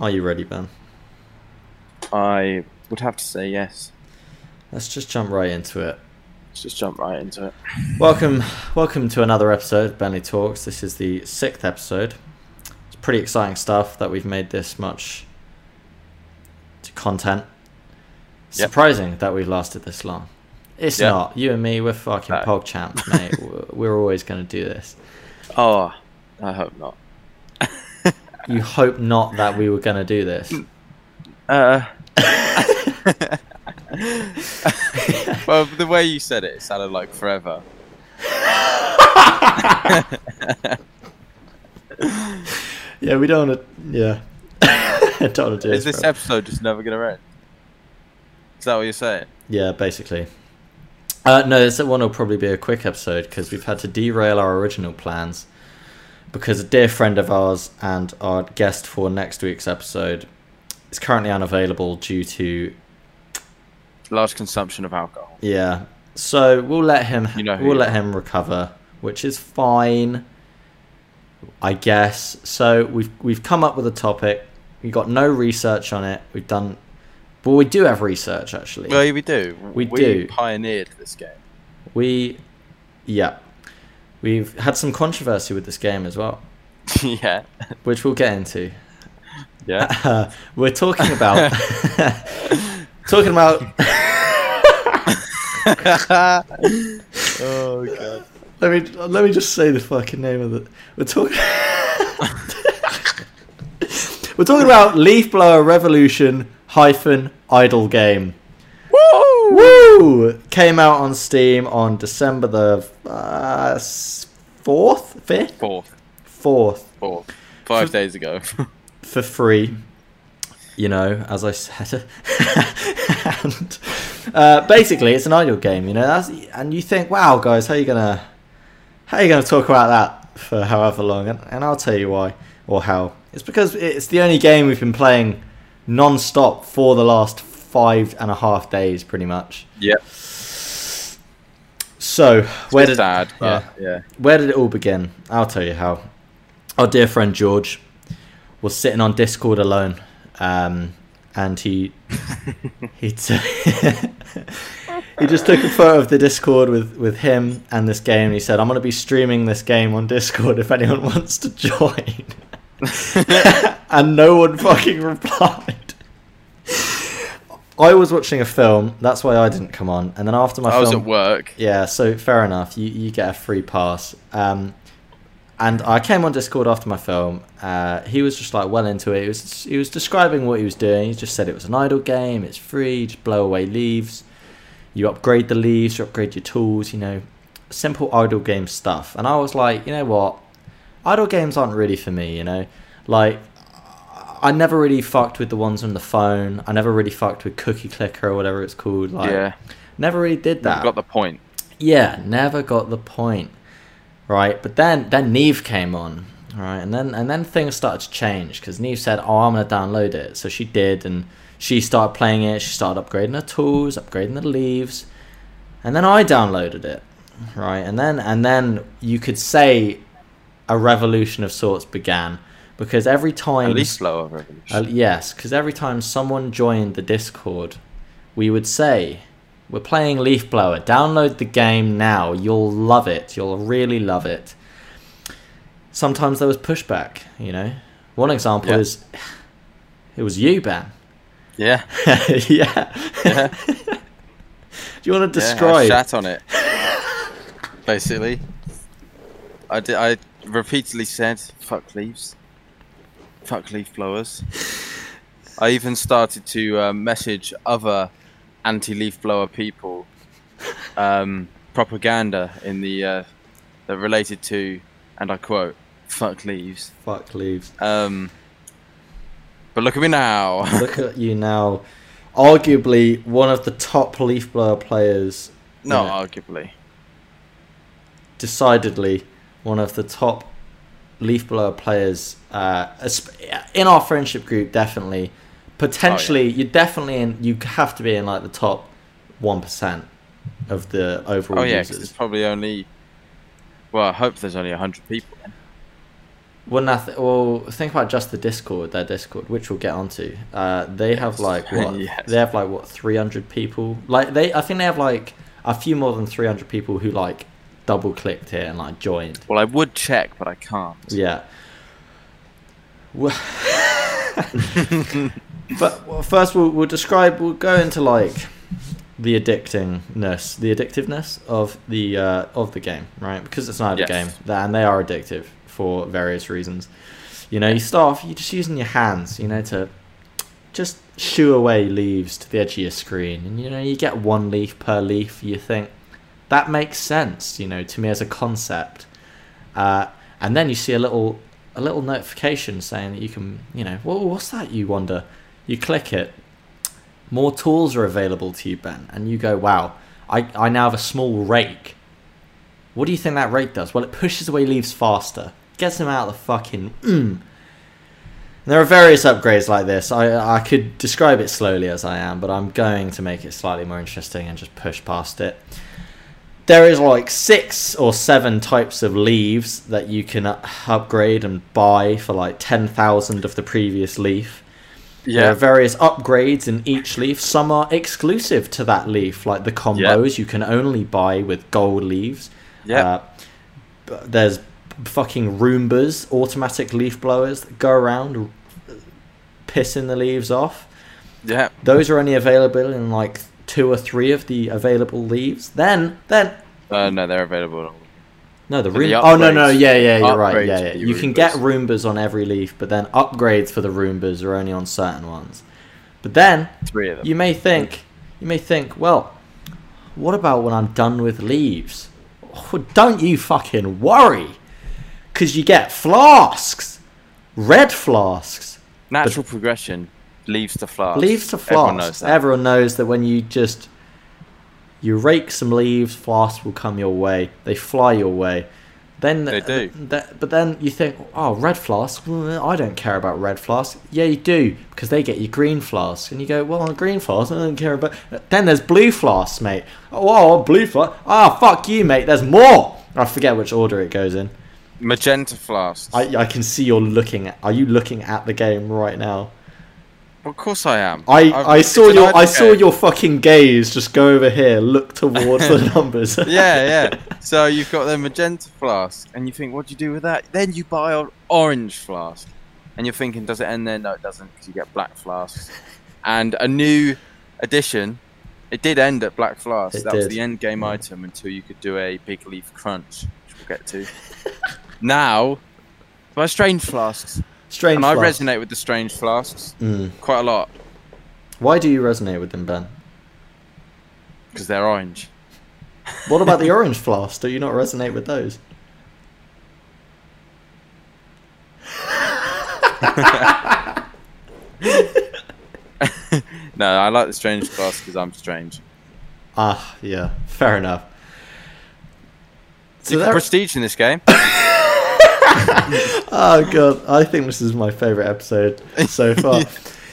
Are you ready, Ben? I would have to say yes. Let's just jump right into it. Let's just jump right into it. Welcome, welcome to another episode of Bentley Talks. This is the sixth episode. It's pretty exciting stuff that we've made this much to content. Yep. Surprising that we've lasted this long. It's Yeah. not. You and me, we're fucking No. pog champs, mate. We're always going to do this. Oh, I hope not. You hope not that we were going to do this. Uh. well, the way you said it, it sounded like forever. Yeah, we don't want to. Yeah. Don't want to do Is this. this bro. episode just never going to end? Is that what you're saying? Yeah, basically. Uh, no, this one will probably be a quick episode because we've had to derail our original plans because a dear friend of ours and our guest for next week's episode is currently unavailable due to Large consumption of alcohol. yeah. So we'll let him You know we'll let him recover, which is fine, I guess. So we've we've come up with a topic. We've got no research on it. We've done, well, we do have research actually. Well, we do. We do. pioneered this game. We, yeah, we've had some controversy with this game as well, yeah. which we'll get into. Yeah. Uh, we're talking about talking about. oh god. let me let me just say the fucking name of it. We're talking. we're talking about Leaf Blower Revolution hyphen Idle Game. Woo! Came out on Steam on December the uh, fourth, fifth, Fourth. fourth. Fourth. Five For- days ago. for free. You know, as I said, and uh, basically, it's an idle game. You know, that's and you think, wow, guys, how are you gonna how are you gonna talk about that for however long? And, and I'll tell you why or how. It's because it's the only game we've been playing non-stop for the last five and a half days, pretty much. Yeah. So, where did sad, yeah. yeah. where did it all begin? I'll tell you how. Our dear friend George was sitting on Discord alone, um, and he he t- he just took a photo of the Discord with with him and this game. And he said, "I'm going to be streaming this game on Discord if anyone wants to join." and no one fucking replied. I was watching a film, that's why I didn't come on. And then after my I was film, at work. yeah, so fair enough. You you get a free pass. Um, and I came on Discord after my film. Uh, he was just like well into it. He was he was describing what he was doing. He just said it was an idle game. It's free. Just blow away leaves. You upgrade the leaves. You upgrade your tools. You know, simple idle game stuff. And I was like, you know what? Idle games aren't really for me. You know, like I never really fucked with the ones on the phone. I never really fucked with Cookie Clicker or whatever it's called. Like, yeah. never really did that. Got the point. Yeah, never got the point. Right, but then then Neve came on, right, and then and then things started to change because Neve said, "Oh, I'm gonna download it," so she did, and she started playing it. She started upgrading her tools, upgrading the leaves, and then I downloaded it, right, and then and then you could say a revolution of sorts began because every At time least slower revolution. uh, yes, because every time someone joined the Discord, we would say, "We're playing Leaf Blower. Download the game now. You'll love it. You'll really love it." Sometimes there was pushback. You know, one example Yeah. is it was you, Ben. yeah. yeah. Yeah. Do you want to Yeah, I describe? shat on it. Basically. I did I repeatedly said fuck leaves. Fuck leaf blowers. I even started to uh, message other anti-leaf blower people um, propaganda in the uh, that related to, and I quote, "fuck leaves." Fuck leaves. Um, but look at me now. Look at you now. Arguably one of the top leaf blower players. no, arguably. decidedly one of the top leaf blower players uh, in our friendship group. Definitely, potentially, you're definitely in. You have to be in like the top one percent of the overall Oh yeah, users. there's probably only. Well, I hope there's only hundred people. Then. Well, nothing. Well, think about just the Discord, their Discord, which we'll get onto. Uh, they have like what? Yes. They have like what? Three hundred people. Like they, I think they have like a few more than three hundred people who like double clicked it and like joined. Well, I would check, but I can't. Yeah. But well, first, we'll, we'll describe. We'll go into like the addictingness, the addictiveness of the uh, of the game, right? Because it's not a Yes. game, and they are addictive for various reasons. You know, you start off, you're just using your hands, you know, to just shoo away leaves to the edge of your screen, and you know, you get one leaf per leaf. You think that makes sense, you know, to me as a concept. Uh, and then you see a little a little notification saying that you can, you know, well, what's that? You wonder. You click it. More tools are available to you, Ben, and you go, wow, I, I now have a small rake. What do you think that rake does? Well, it pushes away leaves faster, gets them out of the fucking. Mm. There are various upgrades like this. I I could describe it slowly as I am, but I'm going to make it slightly more interesting and just push past it there is like six or seven types of leaves that you can upgrade and buy for like 10,000 of the previous leaf. Yeah. There Yeah. are various upgrades in each leaf. Some are exclusive to that leaf, like the combos you can only buy with gold leaves. Yeah. Uh, there's fucking Roombas, automatic leaf blowers that go around uh, pissing the leaves off. yeah. Those are only available in like two or three of the available leaves. Then, then Uh, no, they're available. no, the room. oh no, no, yeah, yeah, you're right. Yeah, yeah. You can get Roombas. On every leaf, but then upgrades for the Roombas are only on certain ones. But then Three of them. you may think, you may think, well, what about when I'm done with leaves? Oh, don't you fucking worry, because you get flasks, red flasks. Natural progression leaves to flask. Leaves to Everyone knows that. Everyone knows that when you just you rake some leaves, flasks will come your way. They fly your way. Then They do. th- but then you think, oh, red flask. I don't care about red flask. Yeah, you do because they get you green flask, and you go, well, on green flask, I don't care about. Then there's blue flasks, mate. Oh, oh blue flask. Ah, fuck you, mate. There's more. I forget which order it goes in. Magenta flasks. I, I can see you're looking. At, are you looking at the game right now? Of course I am. I, I've- I saw your I idle saw your fucking gaze just go over here, look towards the numbers. yeah, yeah. So you've got the magenta flask, and you think, what do you do with that? Then you buy an orange flask, and you're thinking, does it end there? No, it doesn't, because you get black flasks. And a new addition, it did end at black flask. It that was the end game item until you could do a big leaf crunch, which we'll get to. now, buy strange flasks, Strange. and I resonate with the strange flasks Mm. quite a lot Why do you resonate with them, Ben? because they're orange. What about the orange flask? Do you not resonate with those? No, I like the strange flask because I'm strange. Ah, yeah, fair enough. So you there- prestige in this game. oh god, I think this is my favorite episode so far.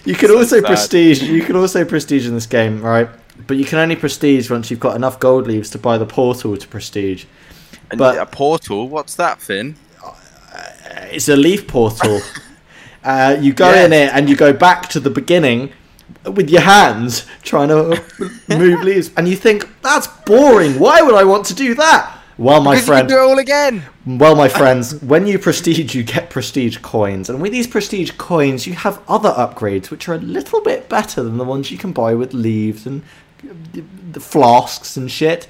You can So also sad. prestige. You can also prestige in this game, right? But you can only prestige once you've got enough gold leaves to buy the portal to prestige. And But- a portal, what's that, Finn? It's a leaf portal. uh, you go in it and you go back to the beginning with your hands trying to move leaves, and you think that's boring. Why would I want to do that? Well, my Because friend, do it all again. well, my friends, when you prestige, you get prestige coins, and with these prestige coins, you have other upgrades which are a little bit better than the ones you can buy with leaves and uh, the flasks and shit.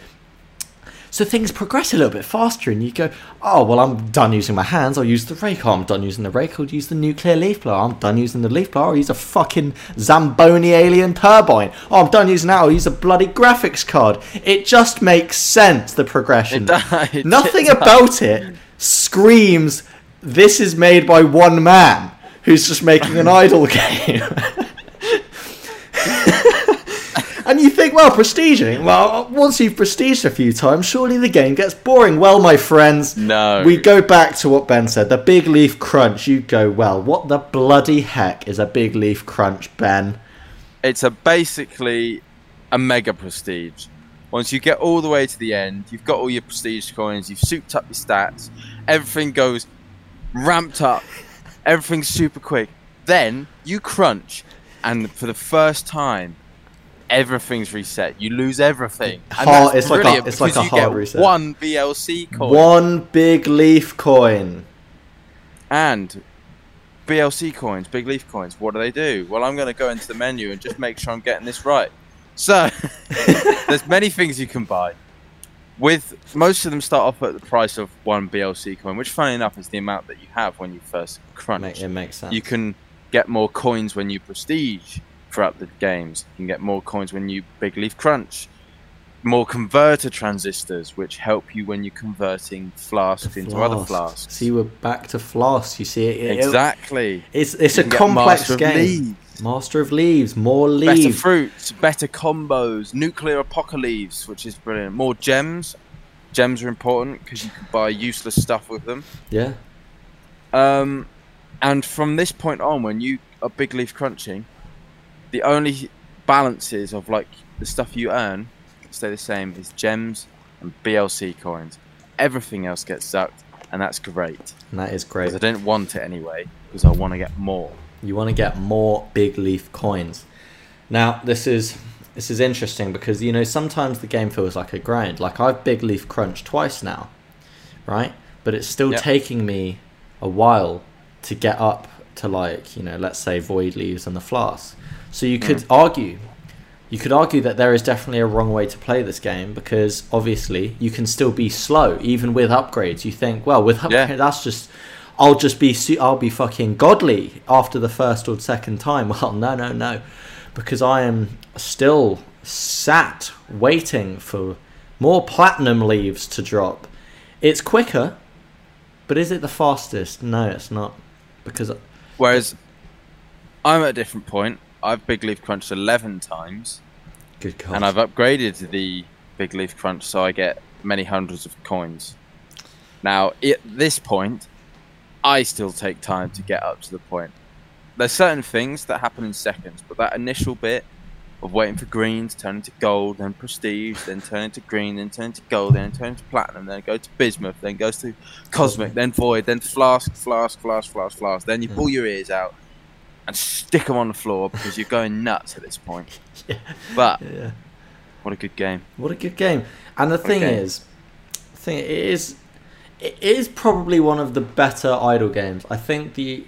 So things progress a little bit faster, and you go, "Oh well, I'm done using my hands. I'll use the rake. Oh, I'm done using the rake. I'll use the nuclear leaf blower. I'm done using the leaf blower. I'll use a fucking Zamboni alien turbine. Oh, I'm done using that. I'll use a bloody graphics card. It just makes sense. The progression. It does, it Nothing does. about it screams this is made by one man who's just making an idle game. And you think, well, prestiging. Eh? Well, once you've prestiged a few times, surely the game gets boring. Well, my friends, No. we go back to what Ben said. The big leaf crunch. You go, well, what the bloody heck is a big leaf crunch, Ben? It's a basically a mega prestige. Once you get all the way to the end, you've got all your prestige coins, you've souped up your stats, everything goes ramped up. Everything's super quick. Then you crunch, and for the first time, everything's reset. You lose everything. Hard- it's like a- it's like a hard reset. One BLC coin One big leaf coin. and BLC coins, big leaf coins. What do they do? Well, I'm going to go into the menu and just make sure I'm getting this right. So, there's many things you can buy. With most of them start off at the price of one BLC coin, which, funny enough, is the amount that you have when you first crunch. It makes sense. You can get more coins when you prestige throughout the games. You can get more coins when you big leaf crunch. More converter transistors, which help you when you're converting flasks into other flasks. See, we're back to flasks. You see, it, it- exactly. it's it's You a complex Master game. Leaves, Master of leaves, more leaves, better fruits, better combos, nuclear apocalypse, which is brilliant. More gems. Gems are important because you can buy useless stuff with them. yeah, Um, and from this point on, when you are big leaf crunching, the only balances of like the stuff you earn stay the same is gems and BLC coins. Everything else gets sucked, and that's great. and that is great. I don't want it anyway, because I want to get more. You want to get more big leaf coins. Now, this is this is interesting because you know sometimes the game feels like a grind. Like I've big leaf crunched twice now, right? But it's still Yep. taking me a while to get up to like you know let's say void leaves and the flask. So you hmm. could argue, you could argue that there is definitely a wrong way to play this game because obviously you can still be slow even with upgrades. You think, well, with upgrades Yeah. that's just I'll just be I'll be fucking godly after the first or second time. Well, no, no, no, because I am still sat waiting for more platinum leaves to drop. It's quicker, but is it the fastest? No, it's not, because Whereas I'm at a different point. I've big leaf crunched 11 times, good God, and I've upgraded the big leaf crunch so I get many hundreds of coins. Now, at this point, I still take time to get up to the point. There's certain things that happen in seconds, but that initial bit of waiting for green to turn into gold, then prestige, then turn into green, then turn into gold, then turn into platinum, then go to bismuth, then goes to cosmic, then void, then flask, flask, flask, flask, flask. Then you Mm. pull your ears out and stick them on the floor because you're going nuts at this point. Yeah. But yeah. what a good game. What a good game. And the thing is, thing it is, it is probably one of the better idle games. I think the,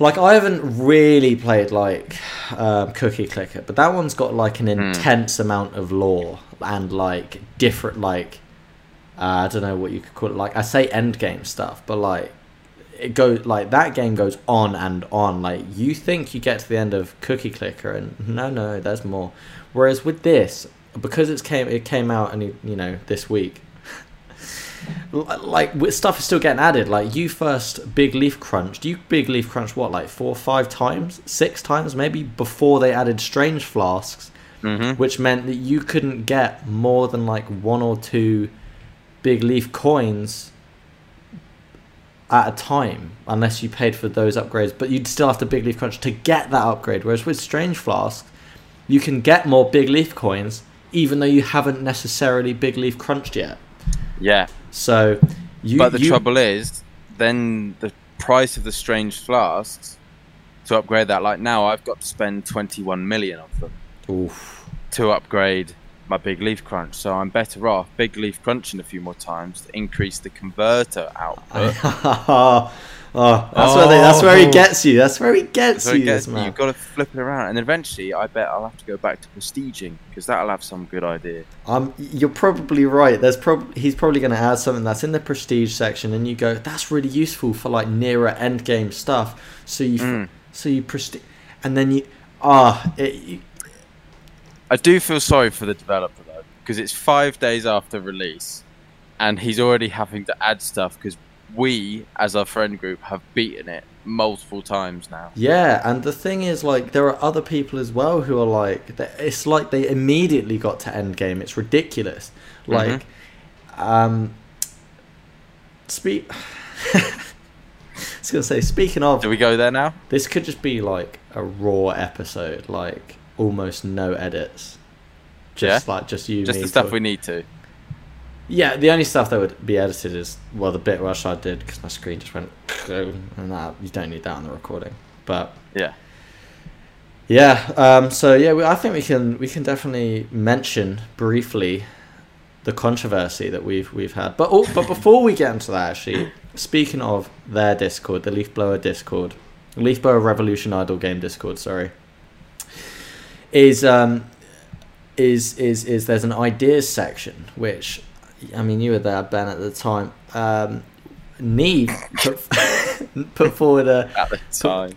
like I haven't really played like um, Cookie Clicker, but that one's got like an Hmm. intense amount of lore and like different like, uh, I don't know what you could call it. Like I say end game stuff, but like it goes like that game goes on and on. Like you think you get to the end of Cookie Clicker, and no, no, there's more. Whereas with this, because it's came it came out and you know this week, like stuff is still getting added. Like you first big leaf crunched, you big leaf crunched what like four or five times, six times maybe before they added strange flasks, Mm-hmm. which meant that you couldn't get more than like one or two big leaf coins at a time unless you paid for those upgrades but you'd still have to big leaf crunch to get that upgrade whereas with strange flasks, you can get more big leaf coins even though you haven't necessarily big leaf crunched yet Yeah. So you but the you- trouble is, then the price of the strange flasks to upgrade that, like now, I've got to spend 21 million of them Oof. to upgrade my big leaf crunch. So I'm better off big leaf crunching a few more times to increase the converter output. oh, that's where they, that's where he Oh. gets you that's where he gets So you gets, you've got to flip it around, and eventually, I bet I'll have to go back to prestiging because that'll have some good idea. Um, you're probably right. There's prob- he's probably going to add something that's in the prestige section, and you go, that's really useful for like nearer end game stuff. So you, f- Mm. so you prestige, and then you, ah, it, you, I do feel sorry for the developer though, because it's five days after release, and he's already having to add stuff because we, as our friend group, have beaten it multiple times now. yeah. And the thing is, like, there are other people as well who are like, it's like they immediately got to end game. It's ridiculous. Like, um, speak. I was gonna say, speaking of, Do we go there now? This could just be like a raw episode, like almost no edits. Just like just you, Just me the stuff talk- we need to. Yeah, the only stuff that would be edited is well the bit rush I did because my screen just went and that you don't need that on the recording. But Yeah. yeah, um, so yeah, we, I think we can we can definitely mention briefly the controversy that we've we've had. But oh, but before we get into that, actually, speaking of their Discord, the Leafblower Discord, Leafblower Revolution Idle Game Discord, sorry, is um is is is there's an ideas section which I mean you were there Ben at the time. Um, Neve put, put forward a At the time.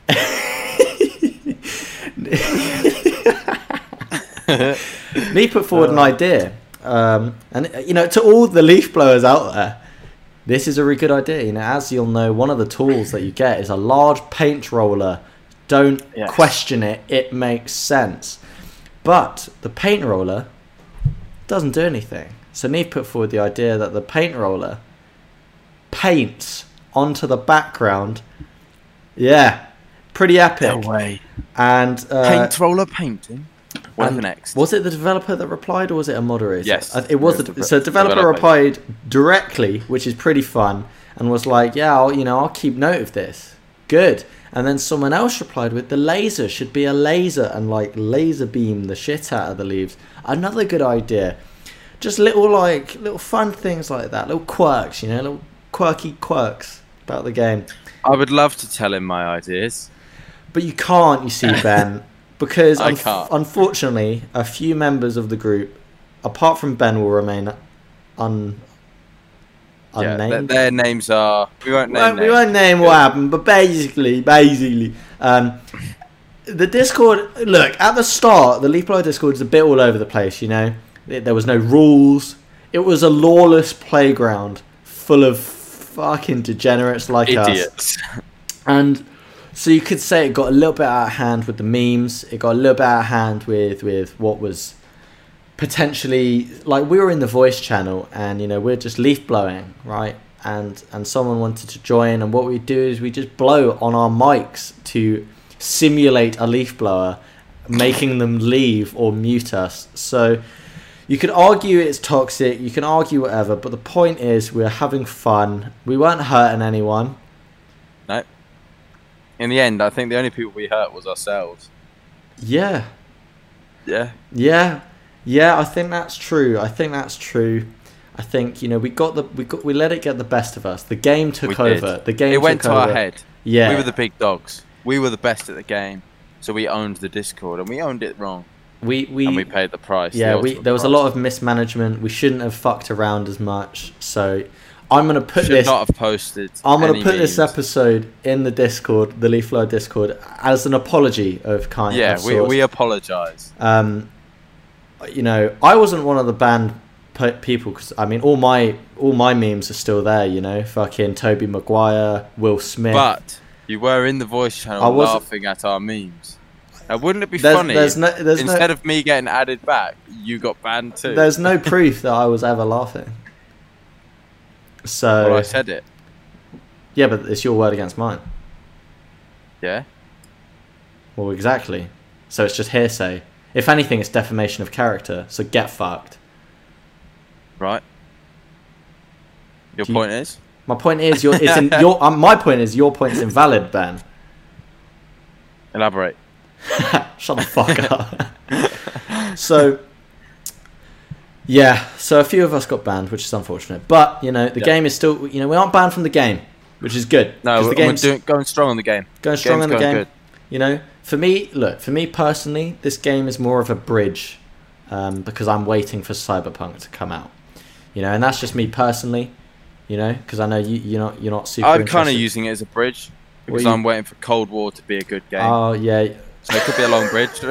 Me put forward an idea, um, and you know, to all the leaf blowers out there, this is a really good idea. You know, as you'll know, one of the tools that you get is a large paint roller. Don't Yes. question it; it makes sense. But the paint roller doesn't do anything. So Neve put forward the idea that the paint roller paints onto the background. Yeah, pretty epic. way. And uh, Paint roller painting. What's next? Was it the developer that replied, or was it a moderator? Yes, it was. it The, was the so developer developer. replied directly, which is pretty fun, and was like, "Yeah, I'll, you know, I'll keep note of this. Good." And then someone else replied with, "The laser should be a laser and like laser beam the shit out of the leaves." Another good idea. Just little like little fun things like that, little quirks, you know, little quirky quirks about the game. I would love to tell him my ideas. But you can't, you see, Ben, because I unf- can't. unfortunately, a few members of the group, apart from Ben, will remain un Yeah, their, unnamed. their names are. We won't we, name won't, we won't name what happened, but basically, basically, um, the Discord. Look, at the start, the Blower Discord is a bit all over the place. You know, There- was no rules. It was a lawless playground full of fucking degenerates like us. Idiots. And so you could say it got a little bit out of hand with the memes. It got a little bit out of hand with with what was potentially like we were in the voice channel and you know we're just leaf blowing right and and someone wanted to join and what we do is we just blow on our mics to simulate a leaf blower making them leave or mute us so you could argue it's toxic you can argue whatever but the point is we're having fun we weren't hurting anyone No. In the end, I think the only people we hurt was ourselves. yeah Yeah. Yeah, yeah, I think that's true. I think that's true. I think you know we got the we got we let it get the best of us. The game took We did. over. The game It went to over. our head. Yeah, We were the big dogs. We were the best at the game. So we owned the Discord and we owned it wrong. We we, and we paid the price. the yeah we ultimate there was a lot of mismanagement. We shouldn't have fucked around as much. So I'm gonna put Should this. not have posted. I'm gonna put this episode in the Discord, the Leaf Flow Discord, as an apology of kind. Yeah, of we, sorts. we apologise. um, you know, I wasn't one of the banned pe- people because I mean, all my all my memes are still there. You know, fucking Tobey Maguire, Will Smith. But you were in the voice channel laughing at our memes. Now, wouldn't it be there's, funny there's no there's instead no of me getting added back, you got banned too? there's no proof that I was ever laughing. So well, I said it. yeah, but it's your word against mine. Yeah. Well, exactly. So it's just hearsay. If anything, it's defamation of character. So get fucked. Right. Your you- point is? My point is, your it's in your. Um, my point is, your point's invalid, Ben. Elaborate. Shut the fuck up. so, yeah, so a few of us got banned, which is unfortunate. But you know, the Yeah. game is still. You know, we aren't banned from the game, which is good. No, the game's we're doing, going strong on the game. going strong game's in the game. good. You know, for me, look, for me personally, this game is more of a bridge um, because I'm waiting for Cyberpunk to come out. You know, and that's just me personally. You know, because I know you, you're not you're not super. I'm kind of using it as a bridge because you- I'm waiting for Cold War to be a good game. Oh yeah, so it could be a long bridge.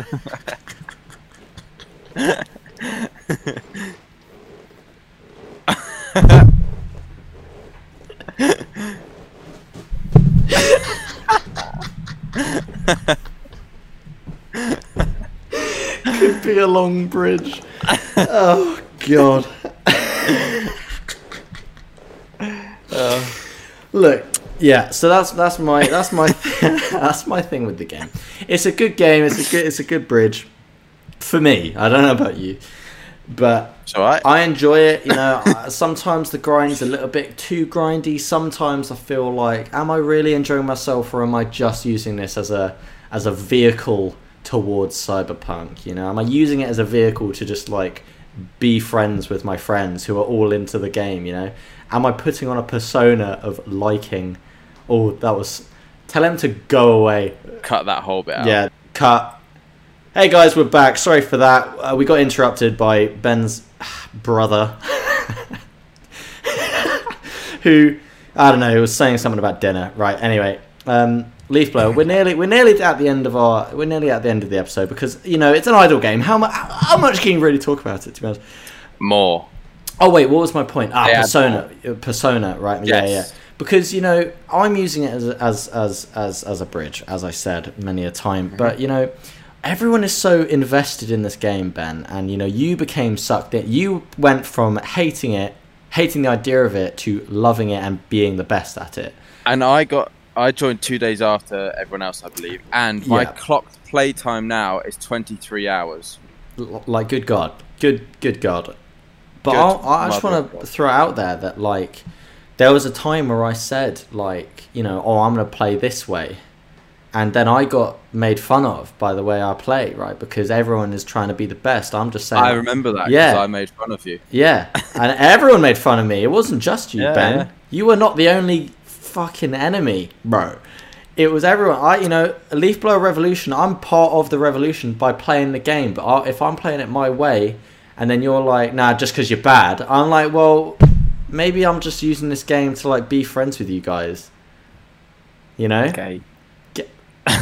could be a long bridge. oh god. Oh look, yeah. So that's that's my that's my that's my thing with the game. It's a good game. It's a good it's a good bridge for me. I don't know about you. but It's all right. I enjoy it. You know, sometimes the grind's a little bit too grindy. Sometimes I feel like, am I really enjoying myself, or am I just using this as a as a vehicle towards cyberpunk? You know, am I using it as a vehicle to just like be friends with my friends who are all into the game? You know, am I putting on a persona of liking? Oh, that was. Tell him to go away. Cut that whole bit out. Yeah, cut. Hey guys, we're back. Sorry for that. Uh, we got interrupted by Ben's brother, who I don't know he was saying something about dinner. Right. Anyway, um, Leaf Blower. We're nearly we're nearly at the end of our we're nearly at the end of the episode because you know it's an idle game. How much how much can you really talk about it? To be honest. More. Oh wait, what was my point? Ah, persona, persona, right? Yeah, yeah. Yes. Because you know, I'm using it as a, as as as as a bridge, as I said many a time. Mm-hmm. But you know, everyone is so invested in this game, Ben, and you know, you became sucked in. You went from hating it, hating the idea of it, to loving it and being the best at it. And I got I joined two days after everyone else, I believe. And my Yeah. clocked play time now is 23 hours. L- like, good God, good good God. But Good I'll, I just want to throw out there that like there was a time where I said like you know oh I'm gonna play this way, and then I got made fun of by the way I play right because everyone is trying to be the best. I'm just saying I remember that Yeah. I made fun of you. yeah, and everyone made fun of me. It wasn't just you, Yeah, Ben. yeah. You were not the only fucking enemy, bro. It was everyone. I, you know, Leaf Blower Revolution. I'm part of the revolution by playing the game. But I, if I'm playing it my way, and then you're like, nah, just because you're bad, I'm like, well, maybe I'm just using this game to like be friends with you guys. You know? Okay.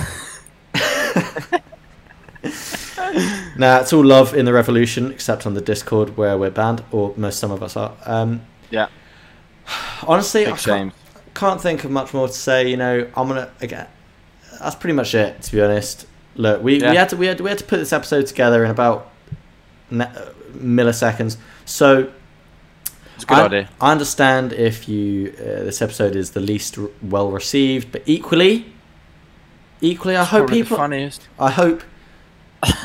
Nah, it's all love in the revolution, except on the Discord where we're banned, or most some of us are. Um, Yeah. honestly, I Big can't, can't think of much more to say. You know, I'm gonna again. That's pretty much it. To be honest, look, we, we had to we had we had to put this episode together in about ne- uh, milliseconds. So It's a good I, idea. I understand if you uh, this episode is the least r- well received, but equally, equally, I hope Probably the people. funniest. I hope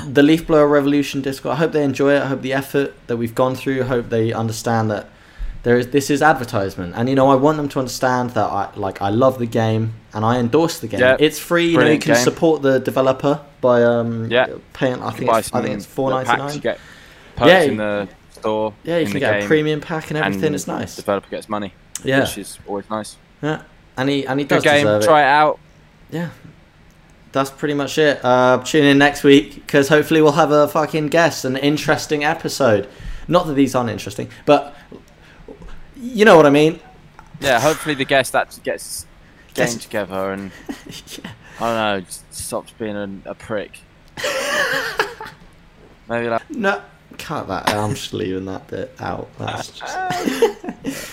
the Leaf Blower Revolution Discord. I hope they enjoy it. I hope the effort that we've gone through. I hope they understand that there is this is advertisement, and you know I want them to understand that I like I love the game and I endorse the game. Yeah, it's free. You know you can game. support the developer by um Yeah. paying. I think it's, I think it's four little ninety packs, You get perks Yeah, in the store. Yeah, you can get a premium pack and everything. and it's nice. Developer gets money, Yeah, which is always nice. yeah, and he and he Good does game. deserve it. Try it out. yeah that's pretty much it uh tune in next week because hopefully we'll have a fucking guest an interesting episode not that these aren't interesting but you know what i mean Yeah, hopefully the guest that gets game Guest- together and yeah. I don't know, stops being a, a prick. Maybe like no cut that i'm just leaving that bit out that's just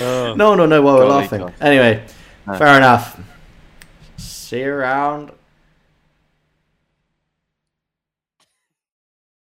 oh, no one will know why we're laughing God. anyway No. fair enough see you around